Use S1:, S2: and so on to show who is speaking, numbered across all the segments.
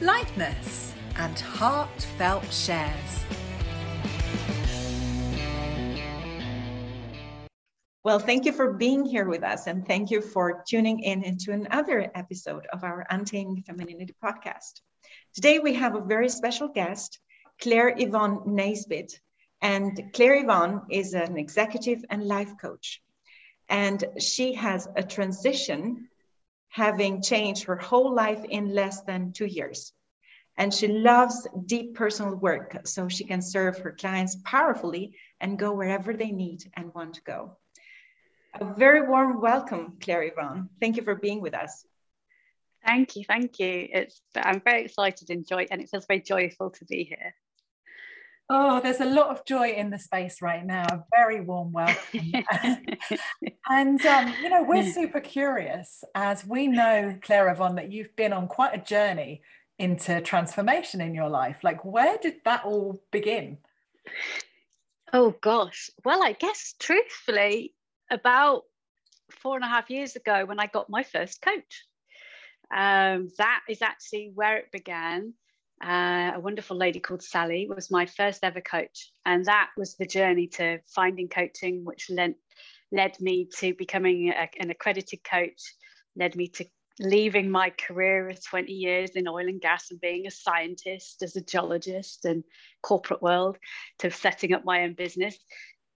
S1: lightness, and heartfelt shares.
S2: Well, thank you for being here with us, and thank you for tuning in into another episode of our Untaming Femininity podcast. Today, we have a very special guest, Claire Yvonne Naisbitt. And Claire Yvonne is an executive and life coach. And she has a transition, having changed her whole life in less than two years. And she loves deep personal work so she can serve her clients powerfully and go wherever they need and want to go. A very warm welcome, Claire Yvonne. Thank you for being with us.
S3: Thank you, thank you. It's I'm very excited and joy, and it feels very joyful to be here.
S1: Oh, there's a lot of joy in the space right now. A very warm welcome. and, um, you know, we're super curious as we know, Claire Yvonne, that you've been on quite a journey into transformation in your life. Like, where did that all begin?
S3: Oh, gosh. Well, I guess truthfully, about four and a half years ago when I got my first coach. Um, that is actually where it began uh, a wonderful lady called Sally was my first ever coach. And that was the journey to finding coaching, which led, led me to becoming a, an accredited coach, led me to leaving my career of 20 years in oil and gas and being a scientist as a geologist and corporate world to setting up my own business.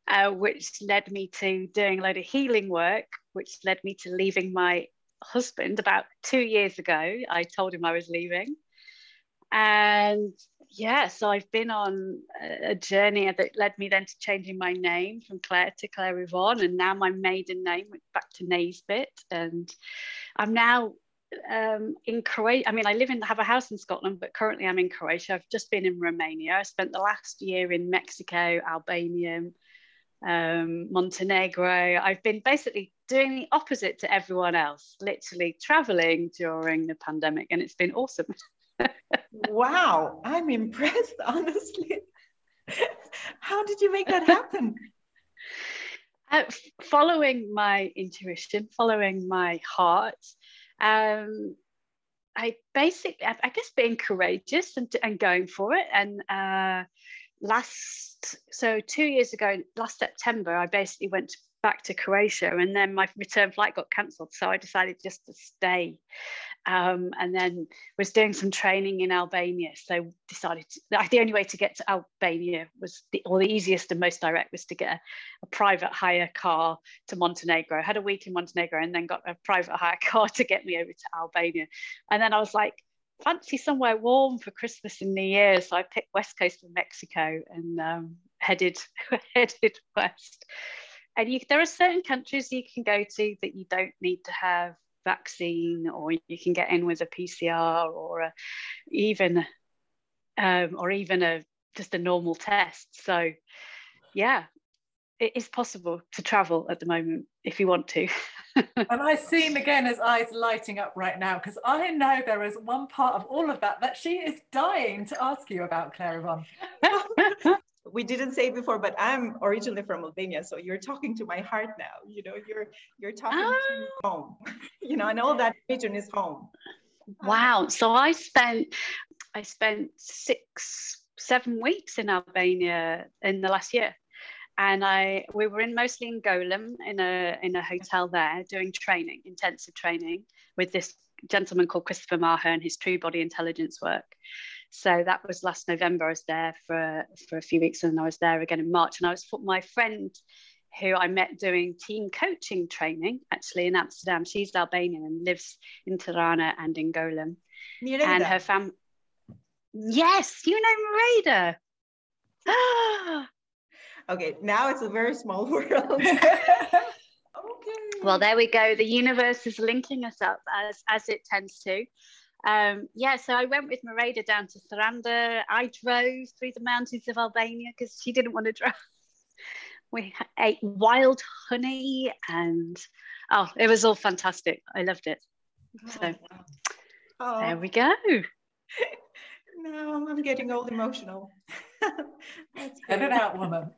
S3: Uh, which led me to doing a load of healing work, which led me to leaving my husband about two years ago. I told him I was leaving and yeah, so I've been on a journey that led me then to changing my name from Claire to Claire Yvonne, and now my maiden name back to Naisbitt, and I'm now um, in Croatia. I mean, I live in have a house in Scotland, but currently I'm in Croatia. I've just been in Romania. I spent the last year in Mexico, Albania, um, Montenegro. I've been basically doing the opposite to everyone else, literally traveling during the pandemic, and it's been awesome.
S2: wow, I'm impressed, honestly. How did you make that happen?
S3: Uh, following my intuition, following my heart, um, I basically, I guess, being courageous and, and going for it. And uh, last, so two years ago, last September, I basically went back to Croatia and then my return flight got cancelled. So I decided just to stay um, and then was doing some training in Albania. So decided to, the only way to get to Albania was the, or the easiest and most direct was to get a, a private hire car to Montenegro. I had a week in Montenegro and then got a private hire car to get me over to Albania. And then I was like, fancy somewhere warm for Christmas and New Year. So I picked West Coast of Mexico and um, headed headed west. And you, there are certain countries you can go to that you don't need to have vaccine or you can get in with a PCR or a, even um, or even a just a normal test. So yeah, it is possible to travel at the moment if you want to.
S1: and I see Meghana's eyes lighting up right now because I know there is one part of all of that that she is dying to ask you about, Claire Yvonne.
S2: we didn't say before, but I'm originally from Albania, so you're talking to my heart now. You know, you're you're talking to ah. home. you know, and all that region is home.
S3: Wow. So I spent I spent six, seven weeks in Albania in the last year. And I we were in mostly in Golem in a in a hotel there doing training, intensive training with this gentleman called Christopher Maher and his true body intelligence work. So that was last November. I was there for for a few weeks, and I was there again in March. And I was my friend who I met doing team coaching training actually in Amsterdam. She's Albanian and lives in Tirana and in Golem.
S2: You know and
S3: her fam. Yes, you know Marida.
S2: okay, now it's a very small world. okay.
S3: Well, there we go. The universe is linking us up as as it tends to. Um, yeah, so I went with Mereda down to Saranda. I drove through the mountains of Albania because she didn't want to drive. We ate wild honey and oh, it was all fantastic. I loved it. So oh. there we go.
S2: No, I'm getting all emotional.
S1: Get it out, woman.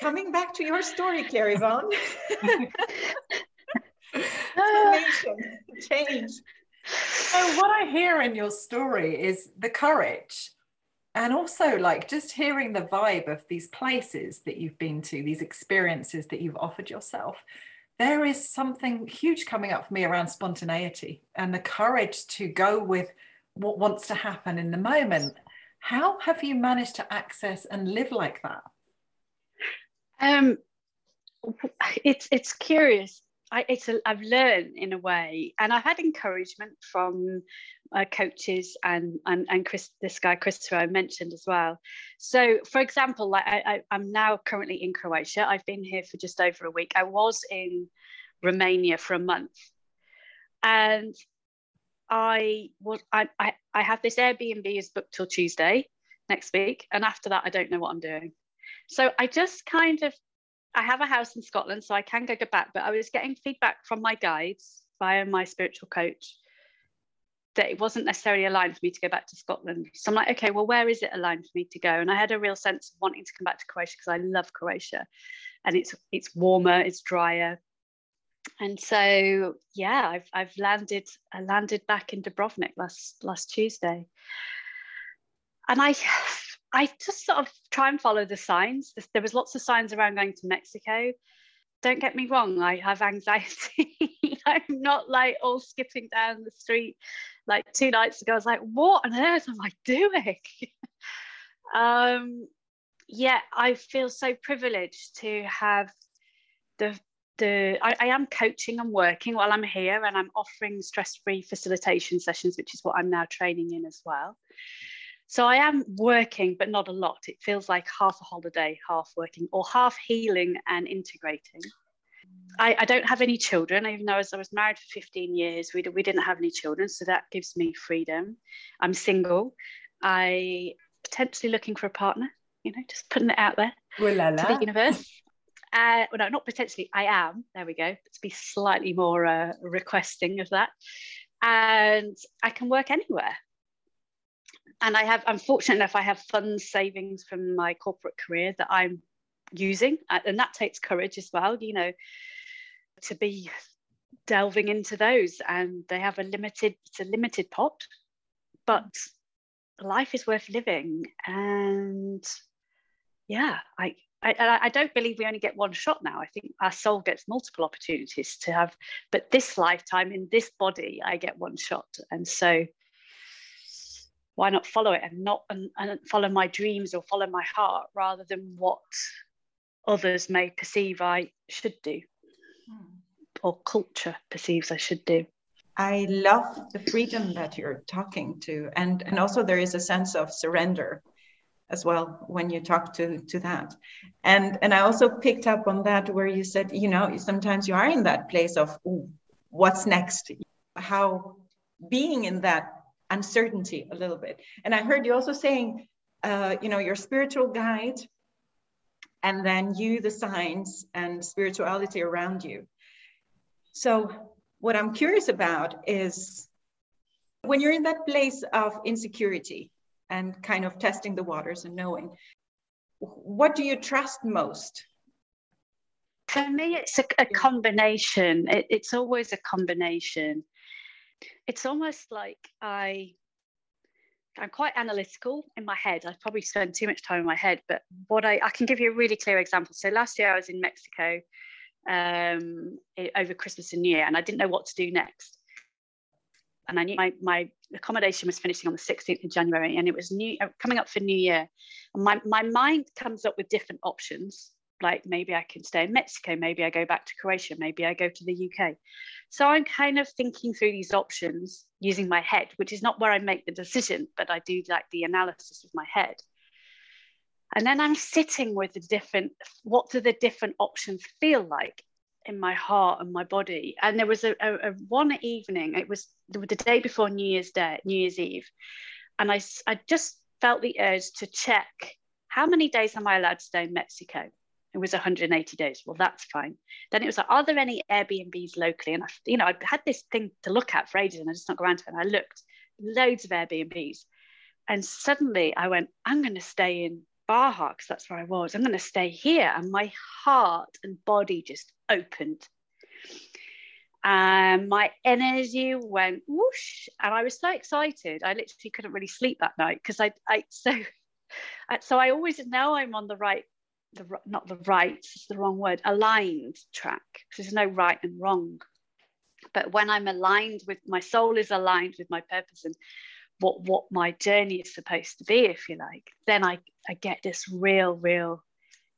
S2: Coming back to your story, Claire Yvonne. Transformation, change.
S1: So what I hear in your story is the courage and also like just hearing the vibe of these places that you've been to these experiences that you've offered yourself there is something huge coming up for me around spontaneity and the courage to go with what wants to happen in the moment. How have you managed to access and live like that?
S3: Um it's it's curious I, it's a, I've learned in a way, and I've had encouragement from uh, coaches and and and Chris, this guy Christopher I mentioned as well. So, for example, like I, I, am now currently in Croatia. I've been here for just over a week. I was in Romania for a month, and I was I I, I have this Airbnb is booked till Tuesday next week, and after that, I don't know what I'm doing. So I just kind of I have a house in Scotland, so I can go back. But I was getting feedback from my guides via my spiritual coach that it wasn't necessarily aligned for me to go back to Scotland. So I'm like, okay, well, where is it aligned for me to go? And I had a real sense of wanting to come back to Croatia because I love Croatia, and it's it's warmer, it's drier, and so yeah, I've I've landed I landed back in Dubrovnik last last Tuesday, and I I just sort of try and follow the signs. There was lots of signs around going to Mexico. Don't get me wrong, I have anxiety. I'm not like all skipping down the street. Like two nights ago, I was like, what on earth am I doing? um, yeah, I feel so privileged to have the the I, I, am coaching and working while I'm here and I'm offering stress-free facilitation sessions, which is what I'm now training in as well. So I am working, but not a lot. It feels like half a holiday, half working, or half healing and integrating. I, I don't have any children, even though I was married for 15 years, we, we didn't have any children. So that gives me freedom. I'm single. I potentially looking for a partner, you know, just putting it out there to the universe. Uh, well, no, not potentially. I am. There we go. Let's be slightly more uh, requesting of that. And I can work anywhere and I have, I'm fortunate enough, I have funds savings from my corporate career that I'm using, uh, and that takes courage as well, you know, to be delving into those. And they have a limited, it's a limited pot, but life is worth living. And yeah, I, I, I don't believe we only get one shot now. I think our soul gets multiple opportunities to have, but this lifetime in this body, I get one shot. And so why not follow it and not and, and follow my dreams or follow my heart rather than what others may perceive I should do hmm. or culture perceives I should do.
S2: I love the freedom that you're talking to and and also there is a sense of surrender as well when you talk to to that and and I also picked up on that where you said you know sometimes you are in that place of what's next how being in that uncertainty a little bit. And I heard you also saying, uh, you know, your spiritual guide, and then you, the signs and spirituality around you. So, what I'm curious about is when you're in that place of insecurity and kind of testing the waters and knowing, what do you trust most?
S3: For me, it's a, a combination. It, it's always a combination it's almost like I I'm quite analytical in my head. I probably spend too much time in my head, but what I, I can give you a really clear example. So last year I was in Mexico um, over Christmas and New Year, and I didn't know what to do next. And I knew my, my accommodation was finishing on the 16th of January, and it was new uh, coming up for New Year. And my, my mind comes up with different options like maybe I can stay in Mexico, maybe I go back to Croatia, maybe I go to the UK. So I'm kind of thinking through these options using my head, which is not where I make the decision, but I do like the analysis with my head. And then I'm sitting with the different, what do the different options feel like? in my heart and my body. And there was a, a, a one evening, it was the, day before New Year's Day, New Year's Eve, and I, I just felt the urge to check how many days am I allowed to stay in Mexico? It was 180 days. Well, that's fine. Then it was like, are there any Airbnbs locally? And I, you know, I had this thing to look at for ages, and I just not go around to it. And I looked, loads of Airbnbs, and suddenly I went, I'm going to stay in Baja because that's where I was. I'm going to stay here, and my heart and body just opened. And my energy went whoosh, and I was so excited. I literally couldn't really sleep that night because I, I so, so I always know I'm on the right the not the right it's the wrong word aligned track there's no right and wrong. But when i'm aligned with my soul is aligned with my purpose and what what my journey is supposed to be if you like then i i get this real real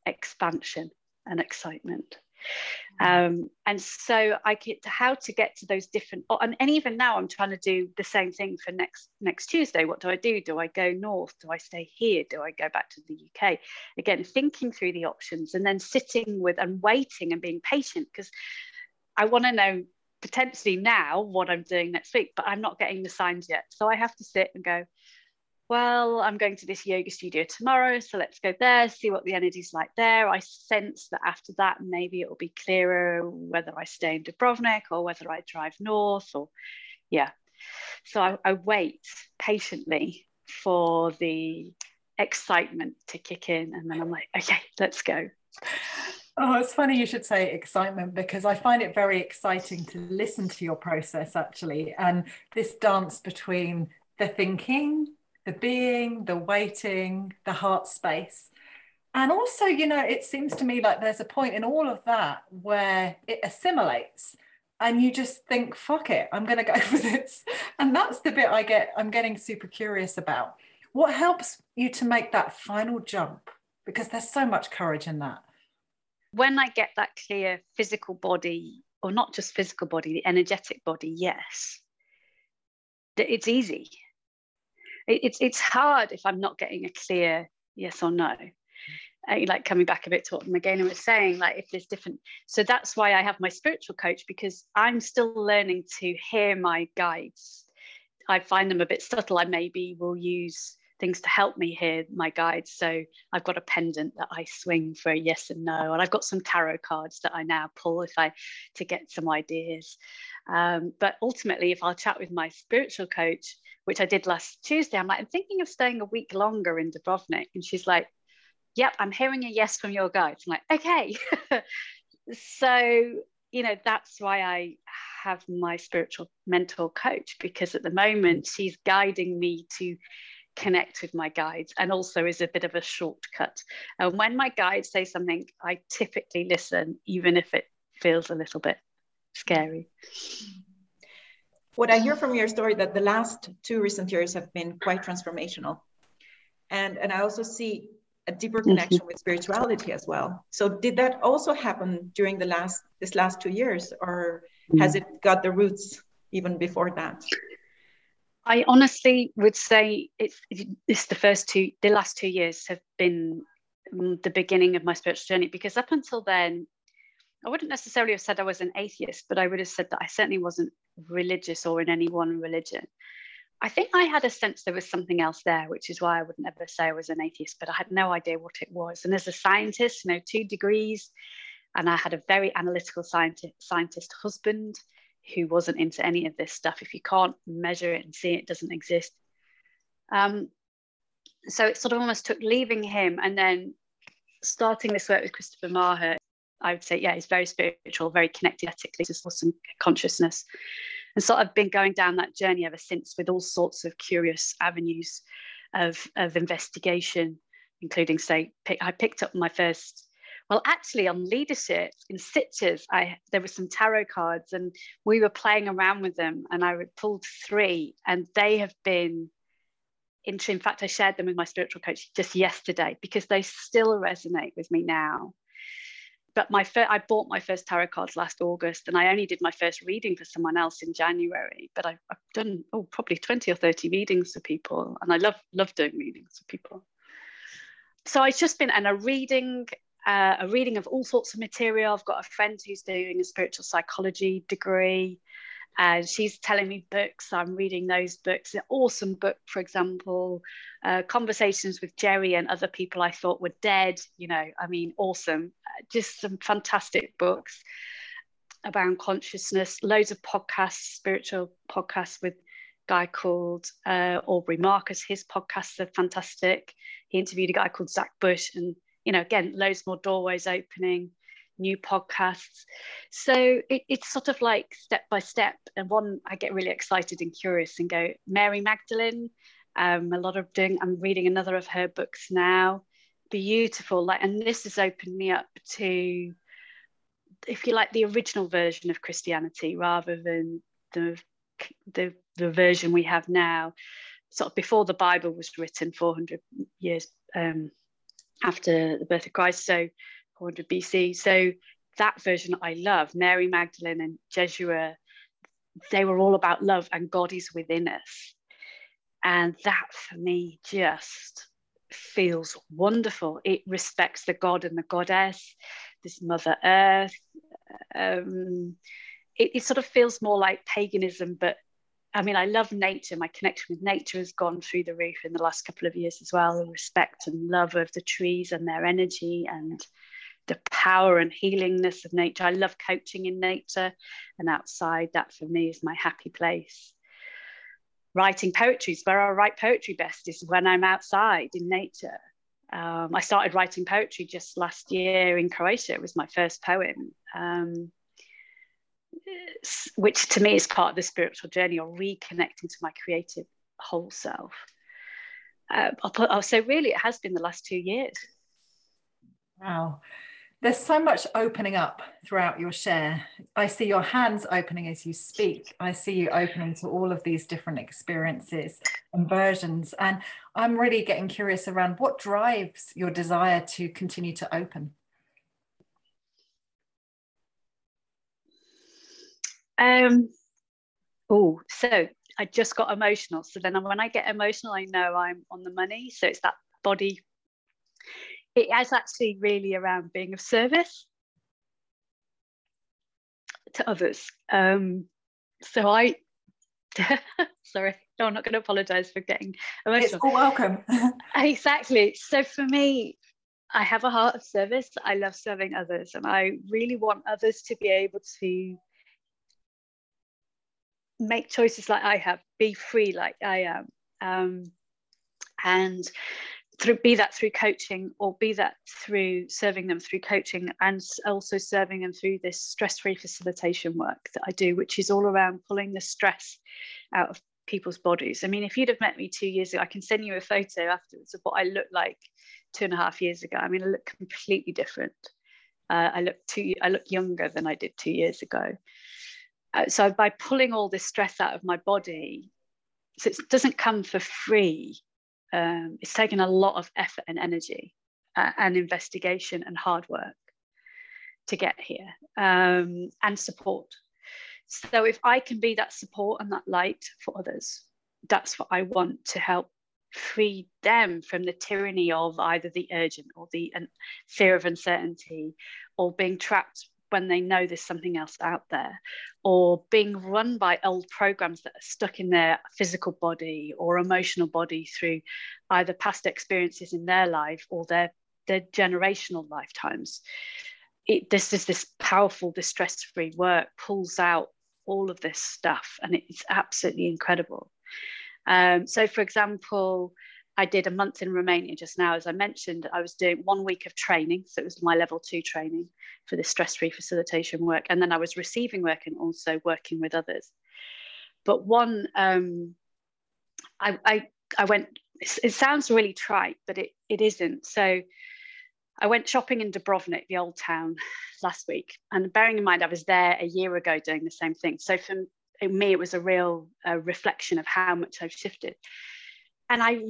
S3: expansion and excitement um, and so I get how to get to those different and, and even now I'm trying to do the same thing for next next Tuesday. What do I do? Do I go north? Do I stay here? Do I go back to the UK? Again, thinking through the options and then sitting with and waiting and being patient because I want to know potentially now what I'm doing next week, but I'm not getting the signs yet. So I have to sit and go, well, I'm going to this yoga studio tomorrow, so let's go there, see what the energy's like there. I sense that after that, maybe it will be clearer whether I stay in Dubrovnik or whether I drive north or, yeah. So I, I wait patiently for the excitement to kick in, and then I'm like, okay, let's go.
S1: Oh, it's funny you should say excitement because I find it very exciting to listen to your process actually. And this dance between the thinking the being, the waiting, the heart space. And also, you know, it seems to me like there's a point in all of that where it assimilates and you just think, fuck it, I'm going to go for this. And that's the bit I get, I'm getting super curious about. What helps you to make that final jump? Because there's so much courage in that.
S3: When I get that clear physical body, or not just physical body, the energetic body, yes, it's easy it's it's hard if I'm not getting a clear yes or no. Like coming back a bit to what Magdalena was saying, like if there's different, so that's why I have my spiritual coach because I'm still learning to hear my guides. I find them a bit subtle. I maybe will use things to help me hear my guides. So I've got a pendant that I swing for a yes and no, and I've got some tarot cards that I now pull if I to get some ideas. Um, but ultimately, if I'll chat with my spiritual coach, which I did last Tuesday. I'm like, I'm thinking of staying a week longer in Dubrovnik. And she's like, Yep, I'm hearing a yes from your guides. I'm like, okay. so, you know, that's why I have my spiritual mentor coach, because at the moment she's guiding me to connect with my guides and also is a bit of a shortcut. And when my guides say something, I typically listen, even if it feels a little bit scary
S2: what I hear from your story that the last two recent years have been quite transformational. And, and I also see a deeper connection mm-hmm. with spirituality as well. So did that also happen during the last this last two years or mm-hmm. has it got the roots even before that?
S3: I honestly would say it's it's the first two the last two years have been the beginning of my spiritual journey because up until then I wouldn't necessarily have said I was an atheist, but I would have said that I certainly wasn't religious or in any one religion. I think I had a sense there was something else there, which is why I would never say I was an atheist, but I had no idea what it was. And as a scientist, you know, two degrees, and I had a very analytical scientist, scientist husband who wasn't into any of this stuff. If you can't measure it and see it, it doesn't exist. Um, so it sort of almost took leaving him and then starting this work with Christopher Maher I would say, yeah, he's very spiritual, very connected ethically to some consciousness. And so I've been going down that journey ever since with all sorts of curious avenues of, of investigation, including, say, pick, I picked up my first, well, actually on leadership in Sitges, I there were some tarot cards and we were playing around with them and I pulled three and they have been in fact, I shared them with my spiritual coach just yesterday because they still resonate with me now but my fir- I bought my first tarot cards last August, and I only did my first reading for someone else in January. But I've, I've done oh probably twenty or thirty readings for people, and I love love doing readings for people. So I've just been and a reading uh, a reading of all sorts of material. I've got a friend who's doing a spiritual psychology degree, and she's telling me books. I'm reading those books. An awesome book, for example, uh, Conversations with Jerry and Other People I Thought Were Dead. You know, I mean, awesome. Just some fantastic books about consciousness, loads of podcasts, spiritual podcasts with guy called uh, Aubrey Marcus. His podcasts are fantastic. He interviewed a guy called Zach Bush, and you know, again, loads more doorways opening, new podcasts. So it, it's sort of like step by step. And one, I get really excited and curious and go, Mary Magdalene. Um, a lot of doing. I'm reading another of her books now. Beautiful, like, and this has opened me up to, if you like, the original version of Christianity rather than the the the version we have now, sort of before the Bible was written 400 years um, after the birth of Christ, so 400 BC. So that version I love, Mary Magdalene and Yeshua, they were all about love and God is within us. And that for me just feels wonderful. It respects the God and the goddess, this Mother Earth. Um, it, it sort of feels more like paganism, but I mean, I love nature. My connection with nature has gone through the roof in the last couple of years as well. The respect and love of the trees and their energy and the power and healingness of nature. I love coaching in nature and outside. That for me is my happy place. Writing poetry is where I write poetry best, is when I'm outside in nature. Um, I started writing poetry just last year in Croatia. It was my first poem. Um, which to me is part of the spiritual journey or reconnecting to my creative whole self. Uh, put, I'll say, really, it has been the last two years.
S1: Wow. There's so much opening up throughout your share. I see your hands opening as you speak. I see you opening to all of these different experiences and versions. And I'm really getting curious around what drives your desire to continue to open.
S3: Um, oh, so I just got emotional. So then when I get emotional, I know I'm on the money. So it's that body. It is actually really around being of service to others. Um, so I, sorry, no, I'm not going to apologize for getting emotional.
S1: It's all welcome.
S3: exactly. So for me, I have a heart of service. I love serving others, and I really want others to be able to make choices like I have, be free like I am. Um, and through be that through coaching or be that through serving them through coaching and also serving them through this stress-free facilitation work that I do, which is all around pulling the stress out of people's bodies. I mean, if you'd have met me two years ago, I can send you a photo afterwards of what I looked like two and a half years ago. I mean, I look completely different. Uh, I look two, I look younger than I did two years ago. Uh, so by pulling all this stress out of my body, so it doesn't come for free. Um, it's taken a lot of effort and energy uh, and investigation and hard work to get here um, and support. So if I can be that support and that light for others, that's what I want to help free them from the tyranny of either the urgent or the fear of uncertainty or being trapped when they know there's something else out there, or being run by old programs that are stuck in their physical body or emotional body through either past experiences in their life or their, their generational lifetimes. It, this is this powerful distress free work pulls out all of this stuff and it's absolutely incredible. Um, so, for example, I did a month in Romania just now. As I mentioned, I was doing one week of training. So it was my level two training for this stress free facilitation work. And then I was receiving work and also working with others. But one, um, I, I, I went, it sounds really trite, but it, it isn't. So I went shopping in Dubrovnik, the old town, last week. And bearing in mind, I was there a year ago doing the same thing. So for me, it was a real uh, reflection of how much I've shifted. And I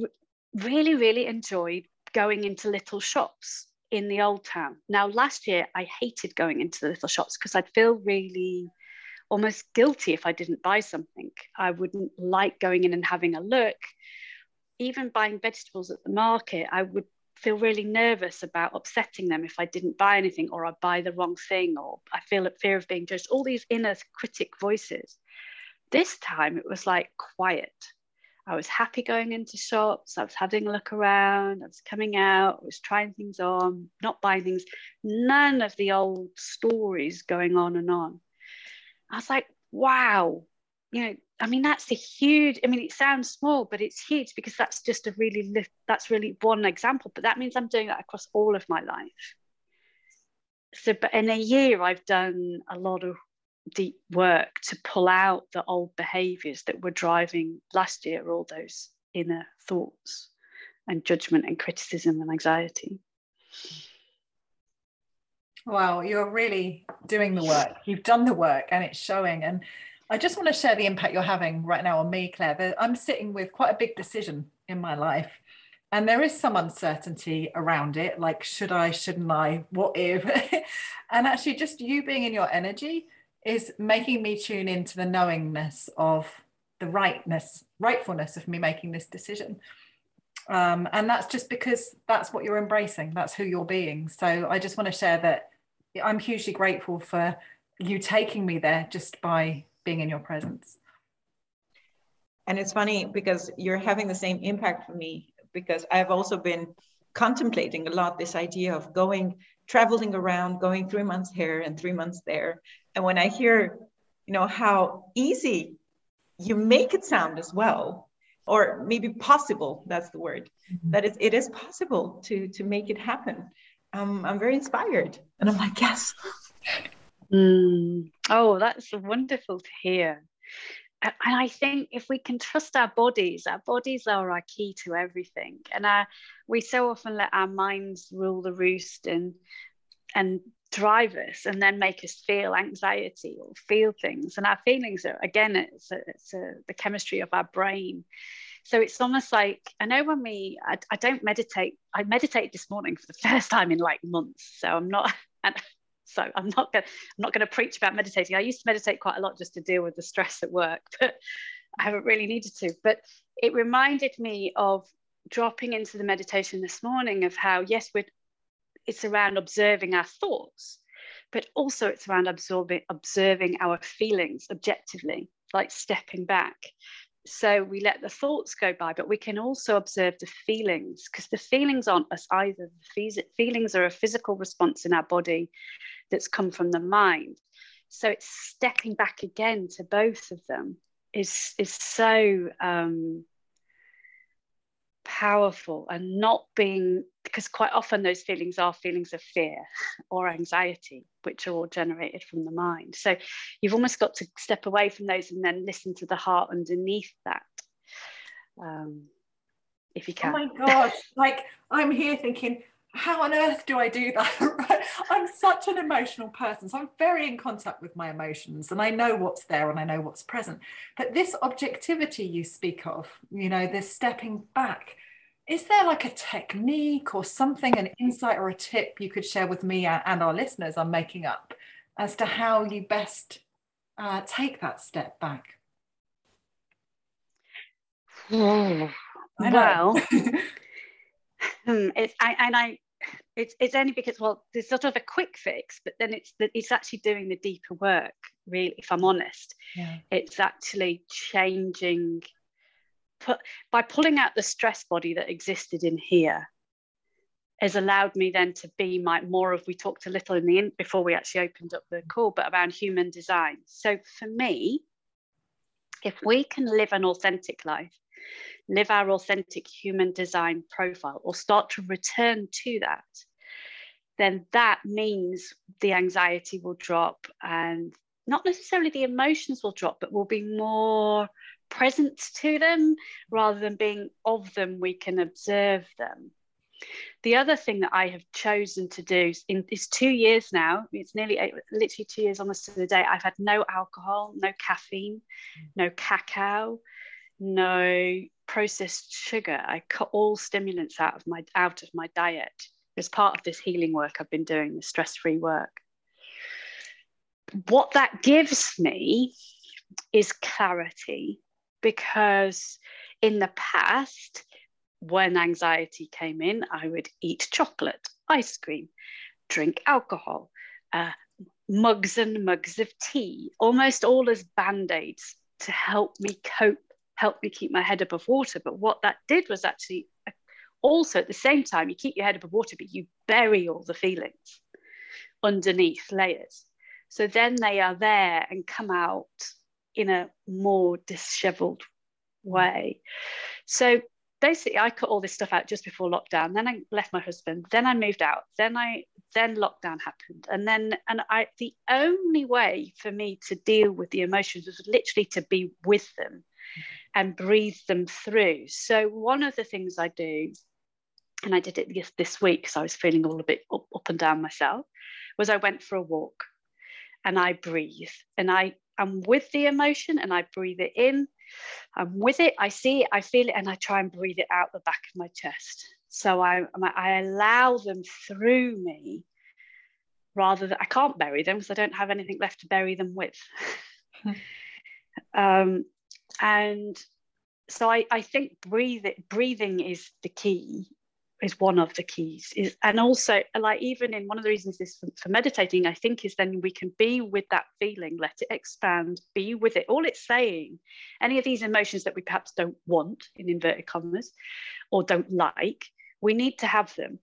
S3: really, really enjoyed going into little shops in the old town. Now, last year, I hated going into the little shops because I'd feel really almost guilty if I didn't buy something. I wouldn't like going in and having a look. Even buying vegetables at the market, I would feel really nervous about upsetting them if I didn't buy anything or I buy the wrong thing or I feel a fear of being judged, all these inner critic voices. This time it was like quiet. I was happy going into shops. I was having a look around. I was coming out. I was trying things on, not buying things. None of the old stories going on and on. I was like, wow, you know, I mean, that's a huge, I mean, it sounds small, but it's huge because that's just a really, that's really one example. But that means I'm doing that across all of my life. So, but in a year, I've done a lot of deep work to pull out the old behaviors that were driving last year all those inner thoughts and judgment and criticism and anxiety.
S1: Wow, you're really doing the work. You've done the work and it's showing. And I just want to share the impact you're having right now on me, Claire. I'm sitting with quite a big decision in my life. And there is some uncertainty around it, like should I, shouldn't I, what if? and actually, just you being in your energy is making me tune into the knowingness of the rightness, rightfulness of me making this decision. Um, and that's just because that's what you're embracing, that's who you're being. So I just want to share that I'm hugely grateful for you taking me there just by being in your presence.
S2: And it's funny because you're having the same impact for me because I've also been contemplating a lot this idea of going traveling around going three months here and three months there and when i hear you know how easy you make it sound as well or maybe possible that's the word mm-hmm. that it, it is possible to to make it happen um, i'm very inspired and i'm like yes
S3: Mm. Oh, that's wonderful to hear. And I think if we can trust our bodies, our bodies are our key to everything. And our, we so often let our minds rule the roost and and drive us and then make us feel anxiety or feel things. And our feelings are, again, it's, a, it's a, the chemistry of our brain. So it's almost like, I know when we, I, I don't meditate, I meditated this morning for the first time in like months. So I'm not, so I'm not going I'm not going to preach about meditating. I used to meditate quite a lot just to deal with the stress at work, but I haven't really needed to. But it reminded me of dropping into the meditation this morning of how yes, we're it's around observing our thoughts, but also it's around absorbing observing our feelings objectively, like stepping back. So we let the thoughts go by, but we can also observe the feelings because the feelings aren't us either. The feelings are a physical response in our body that's come from the mind. So it's stepping back again to both of them is is so um, powerful and not being because quite often those feelings are feelings of fear or anxiety which are all generated from the mind. So you've almost got to step away from those and then listen to the heart underneath that um, if you can.
S1: oh my gosh like i'm here thinking how on earth do I do that? I'm such an emotional person. So I'm very in contact with my emotions and I know what's there and I know what's present. But this objectivity you speak of, you know, this stepping back, is there like a technique or something, an insight or a tip you could share with me and our listeners I'm making up as to how you best uh, take that step back?
S3: Oh, well, hmm, it's I, and I it's it's only because well there's sort of a quick fix but then it's that it's actually doing the deeper work really if i'm honest yeah. it's actually changing put by pulling out the stress body that existed in here has allowed me then to be my more of we talked a little in the in before we actually opened up the call but around human design so for me if we can live an authentic life live our authentic human design profile or start to return to that, then that means the anxiety will drop and not necessarily the emotions will drop, but we'll be more present to them rather than being of them, we can observe them. The other thing that I have chosen to do in is two years now, it's nearly eight, literally two years almost to the day, I've had no alcohol, no caffeine, no cacao, no processed sugar. I cut all stimulants out of my out of my diet as part of this healing work I've been doing, the stress-free work. What that gives me is clarity because in the past, when anxiety came in, I would eat chocolate, ice cream, drink alcohol, uh, mugs and mugs of tea, almost all as band aids to help me cope, help me keep my head above water. But what that did was actually also at the same time, you keep your head above water, but you bury all the feelings underneath layers. So then they are there and come out in a more disheveled mm. way. So basically I cut all this stuff out just before lockdown. Then I left my husband. Then I moved out. Then I then lockdown happened. And then and I the only way for me to deal with the emotions was literally to be with them mm-hmm. And breathe them through. So one of the things I do, and I did it this, this week because I was feeling all a bit up, up and down myself, was I went for a walk and I breathe and I am with the emotion and I breathe it in I'm with it, I see it, I feel it, and I try and breathe it out the back of my chest. So I, I allow them through me rather than I can't bury them because I don't have anything left to bury them with. um, and so I, I think breathe, breathing is the key is one of the keys. Is and also like even in one of the reasons is for, for, meditating i think is then we can be with that feeling let it expand be with it. All it's saying any of these emotions that we perhaps don't want in inverted commas or don't like we need to have them.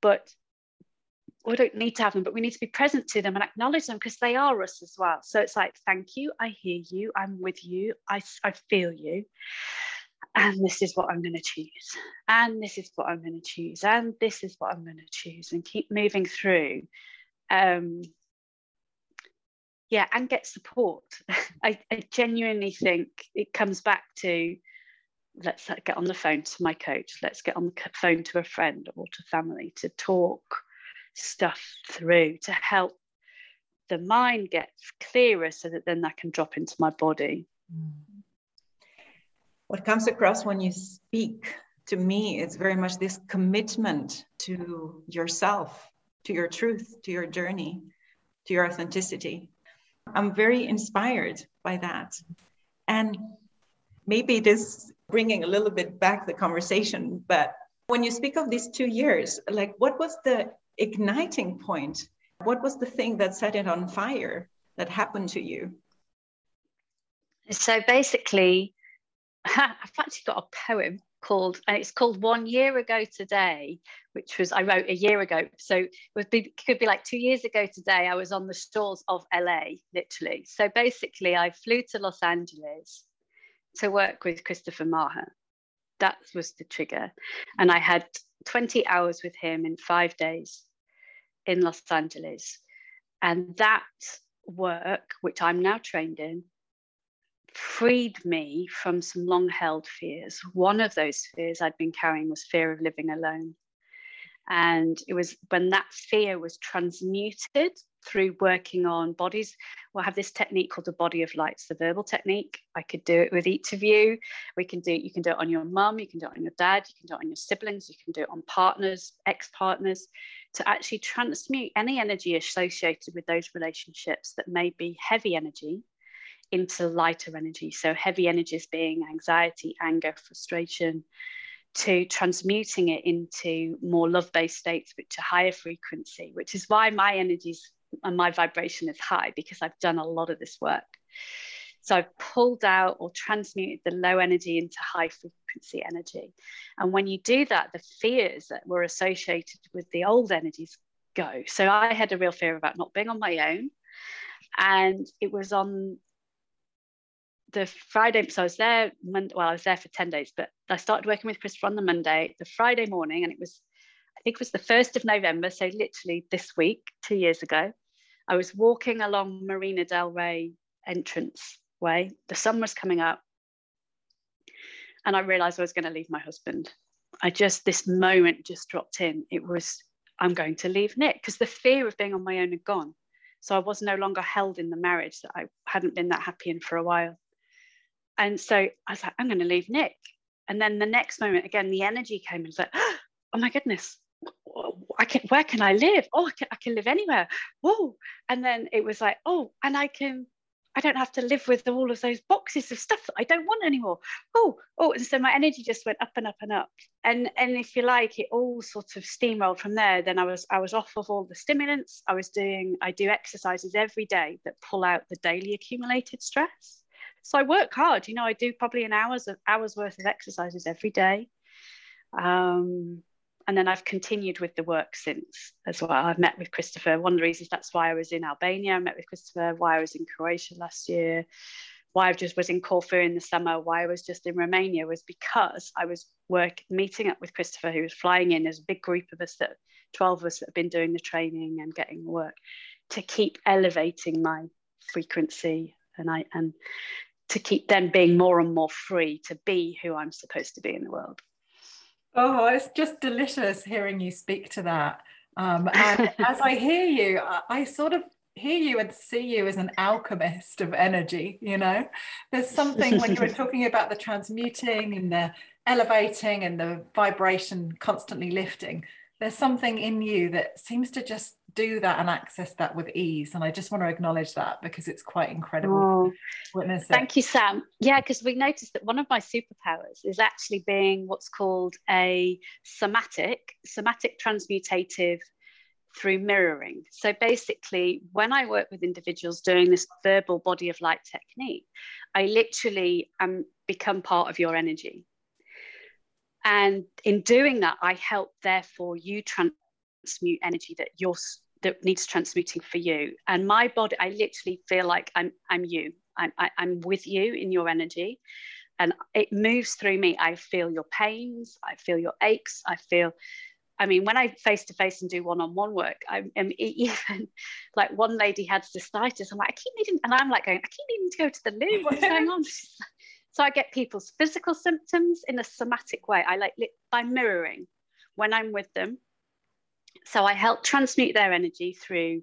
S3: But we don't need to have them but we need to be present to them and acknowledge them because they are us as well. So it's like thank you. I hear you. I'm with you. I, I feel you. And this is what I'm going to choose, and this is what I'm going to choose, and this is what I'm going to choose, and keep moving through. Um, yeah, and get support. I, I genuinely think it comes back to let's get on the phone to my coach, let's get on the phone to a friend or to family to talk stuff through to help the mind get clearer so that then that can drop into my body.
S2: What comes across when you speak to me is very much this commitment to yourself, to your truth, to your journey, to your authenticity. I'm very inspired by that. And maybe it is bringing a little bit back the conversation, but when you speak of these two years, like what was the igniting point? What was the thing that set it on fire that happened to you?
S3: So basically, I've actually got a poem called, and it's called One Year Ago Today, which was I wrote a year ago. So it would be, could be like two years ago today. I was on the shores of LA, literally. So basically, I flew to Los Angeles to work with Christopher Maher. That was the trigger. And I had 20 hours with him in five days in Los Angeles. And that work, which I'm now trained in, freed me from some long held fears. One of those fears I'd been carrying was fear of living alone. And it was when that fear was transmuted through working on bodies. We'll have this technique called the body of light. The verbal technique. I could do it with each of you. We can do it, you can do it on your mum, you can do it on your dad, you can do it on your siblings, you can do it on partners, ex-partners, to actually transmute any energy associated with those relationships that may be heavy energy into lighter energy. So, heavy energies being anxiety, anger, frustration, to transmuting it into more love based states, which are higher frequency, which is why my energies and my vibration is high because I've done a lot of this work. So, I've pulled out or transmuted the low energy into high frequency energy. And when you do that, the fears that were associated with the old energies go. So, I had a real fear about not being on my own. And it was on the Friday, so I was there, Monday, well, I was there for 10 days, but I started working with Christopher on the Monday, the Friday morning, and it was, I think it was the 1st of November, so literally this week, two years ago. I was walking along Marina Del Rey entrance way. The sun was coming up, and I realized I was going to leave my husband. I just, this moment just dropped in. It was, I'm going to leave Nick because the fear of being on my own had gone. So I was no longer held in the marriage that I hadn't been that happy in for a while. And so I was like, I'm going to leave Nick. And then the next moment, again, the energy came and was like, oh my goodness, I can, where can I live? Oh, I can, I can live anywhere. Whoa. And then it was like, oh, and I can, I don't have to live with all of those boxes of stuff that I don't want anymore. Oh, oh, and so my energy just went up and up and up. And and if you like, it all sort of steamrolled from there. Then I was I was off of all the stimulants. I was doing I do exercises every day that pull out the daily accumulated stress. So I work hard. You know, I do probably an hours of hours worth of exercises every day. Um, and then I've continued with the work since as well. I've met with Christopher. One of the reasons that's why I was in Albania. I met with Christopher. Why I was in Croatia last year. Why I just was in Corfu in the summer. Why I was just in Romania was because I was work meeting up with Christopher, who was flying in. There's a big group of us that, twelve of us that have been doing the training and getting work, to keep elevating my frequency and I and to keep then being more and more free to be who I'm supposed to be in the world.
S1: Oh, it's just delicious hearing you speak to that. Um, and as I hear you, I, I sort of hear you and see you as an alchemist of energy you know there's something when you were talking about the transmuting and the elevating and the vibration constantly lifting there's something in you that seems to just do that and access that with ease. And I just want to acknowledge that because it's quite incredible.
S3: Oh, thank you, Sam. Yeah, because we noticed that one of my superpowers is actually being what's called a somatic, somatic transmutative through mirroring. So basically, when I work with individuals doing this verbal body of light technique, I literally um, become part of your energy. And in doing that, I help, therefore, you transmute energy that you're that needs transmuting for you. And my body, I literally feel like I'm I'm you. I'm I, am i am with you in your energy, and it moves through me. I feel your pains. I feel your aches. I feel. I mean, when I face to face and do one on one work, I'm, I'm, even like one lady had cystitis. I'm like, I keep needing, and I'm like going, I keep needing to go to the loo. What's going on? So I get people's physical symptoms in a somatic way. I like by mirroring when I'm with them so I help transmute their energy through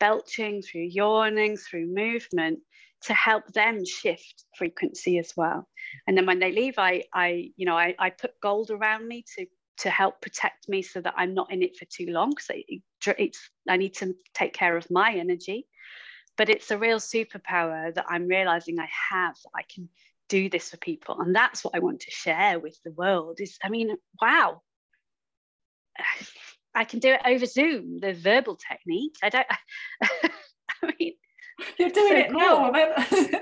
S3: belching, through yawning, through movement to help them shift frequency as well. And then when they leave, I, I you know, I, I put gold around me to to help protect me so that I'm not in it for too long. So it, it's I need to take care of my energy, but it's a real superpower that I'm realizing I have. I can do this for people, and that's what I want to share with the world. Is I mean, wow. I can do it over Zoom, the verbal technique. I don't, I mean,
S1: you're doing so it cool. now.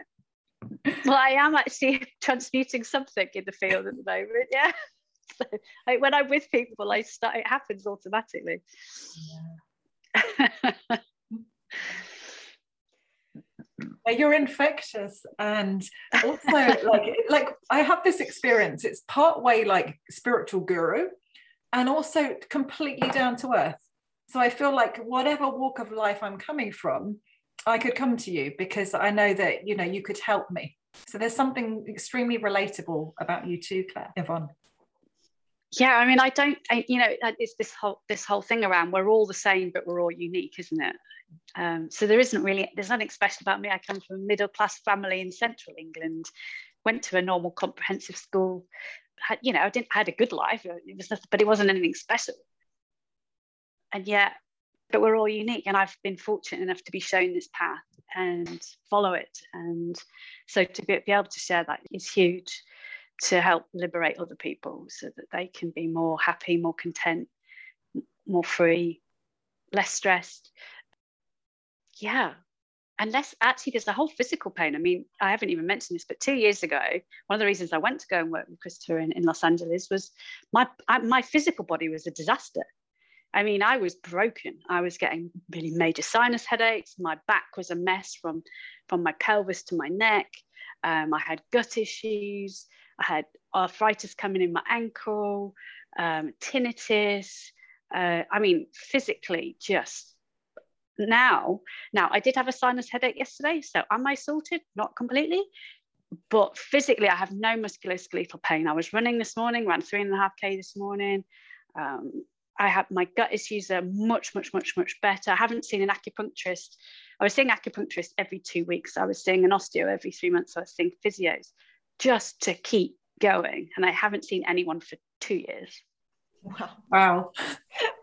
S3: well, I am actually transmuting something in the field at the moment. Yeah. So when I'm with people, I start, it happens automatically.
S1: Yeah. You're infectious and also like like i have this experience it's part way like spiritual guru and also completely down to earth. So I feel like whatever walk of life I'm coming from, I could come to you because I know that you know you could help me. So there's something extremely relatable about you too, Claire Yvonne.
S3: Yeah, I mean, I don't, I, you know, it's this whole this whole thing around we're all the same, but we're all unique, isn't it? Um, so there isn't really there's nothing special about me. I come from a middle class family in central England, went to a normal comprehensive school, had, you know, I didn't I had a good life. It was nothing, but it wasn't anything special. And yet, but we're all unique. And I've been fortunate enough to be shown this path and follow it. And so to be, be able to share that is huge to help liberate other people so that they can be more happy, more content, more free, less stressed. Yeah, And less actually there's a whole physical pain. I mean, I haven't even mentioned this, but two years ago, one of the reasons I went to go and work with Christopher in, in Los Angeles was my I, my physical body was a disaster. I mean, I was broken. I was getting really major sinus headaches. My back was a mess from from my pelvis to my neck. Um, I had gut issues. I had arthritis coming in my ankle, um, tinnitus. Uh, I mean, physically, just now now i did have a sinus headache yesterday so am i sorted? Not completely. But physically i have no musculoskeletal pain. I was running this morning ran three and a half k this morning. Um, i have my gut issues are much much much much better. I haven't seen an acupuncturist i was seeing acupuncturist every two weeks. I was seeing an osteo every three months. I was seeing physios just to keep going. And i haven't seen anyone for two years.
S2: Wow wow.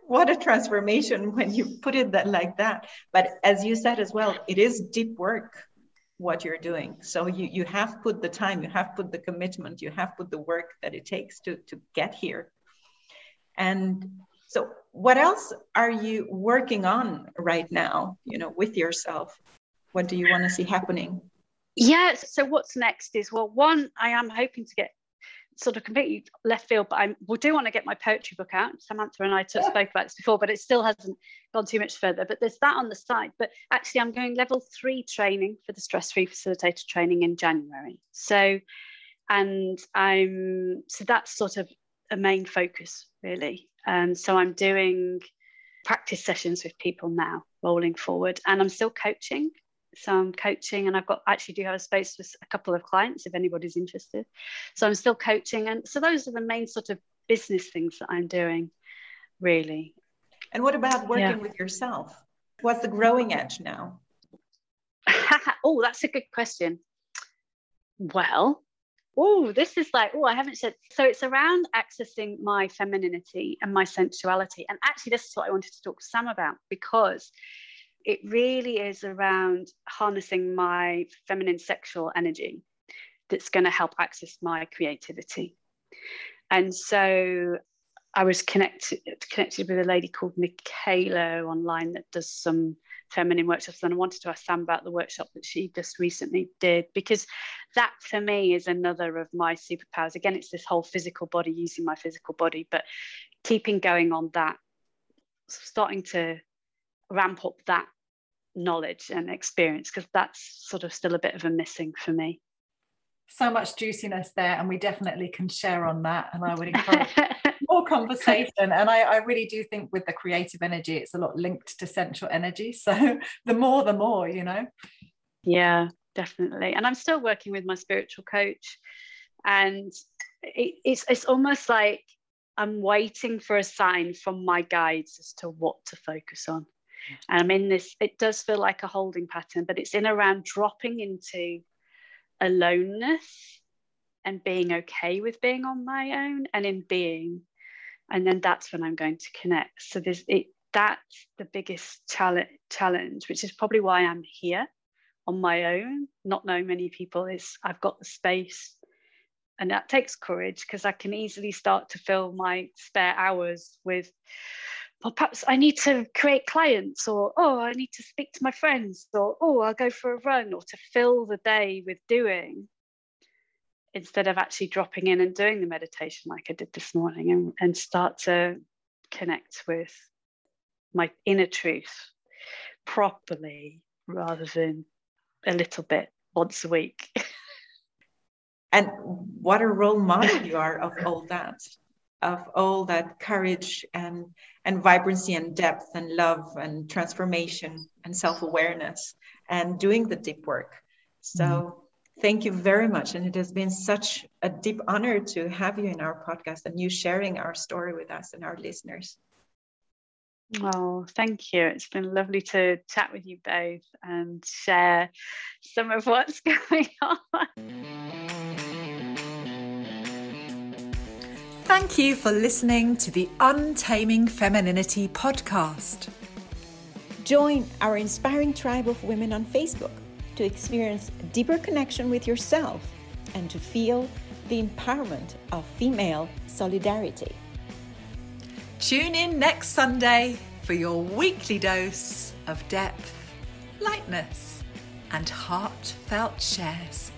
S2: What a transformation when you put it that like that. But as you said as well it is deep work what you're doing. So you you have put the time, you have put the commitment, you have put the work that it takes to to get here. And so what else are you working on right now, you know, with yourself? What do you want to see happening?
S3: Yeah, so what's next is well, one, I am hoping to get sort of completely left field, but I we do want to get my poetry book out. Samantha and I spoke about this before, but it still hasn't gone too much further. But there's that on the side. But actually, I'm going level three training for the stress free facilitator training in January. So, and I'm so that's sort of a main focus really. And so I'm doing practice sessions with people now, rolling forward, and I'm still coaching So I'm coaching and I've got actually do have a space with a couple of clients if anybody's interested. So I'm still coaching. And so those are the main sort of business things that I'm doing, really.
S2: And what about working yeah. with yourself? What's the growing edge now?
S3: oh, that's a good question. Well, oh, this is like, oh, I haven't said. So it's around accessing my femininity and my sensuality. And actually, this is what I wanted to talk to Sam about because it really is around harnessing my feminine sexual energy that's going to help access my creativity. And so I was connected connected with a lady called Michaela online that does some feminine workshops and I wanted to ask Sam about the workshop that she just recently did because that for me is another of my superpowers. Again it's this whole physical body using my physical body but keeping going on that starting to ramp up that knowledge and experience because that's sort of still a bit of a missing for me.
S1: So much juiciness there and we definitely can share on that and i would encourage more conversation and I, I, really do think with the creative energy it's a lot linked to sensual energy. So the more the more you know?
S3: Yeah definitely. And i'm still working with my spiritual coach and it, it's it's almost like i'm waiting for a sign from my guides as to what to focus on. And I'm in this, it does feel like a holding pattern, but it's in around dropping into aloneness and being okay with being on my own and in being. And then that's when I'm going to connect. So there's it that's the biggest challenge which is probably why I'm here on my own, not knowing many people, is I've got the space. And that takes courage because I can easily start to fill my spare hours with well, perhaps I need to create clients, or oh, I need to speak to my friends, or oh, I'll go for a run, or to fill the day with doing instead of actually dropping in and doing the meditation like I did this morning and, and start to connect with my inner truth properly rather than a little bit once a week.
S2: and what a role model you are of all that of all that courage and and vibrancy and depth and love and transformation and self-awareness and doing the deep work so mm-hmm. Thank you very much and it has been such a deep honor to have you in our podcast and you sharing our story with us and our listeners
S3: Oh, thank you. It's been lovely to chat with you both and share some of what's going on.
S1: Thank you for listening to the Untaming Femininity podcast.
S2: Join our inspiring tribe of women on Facebook to experience deeper connection with yourself and to feel the empowerment of female solidarity.
S1: Tune in next Sunday for your weekly dose of depth, lightness, and heartfelt shares.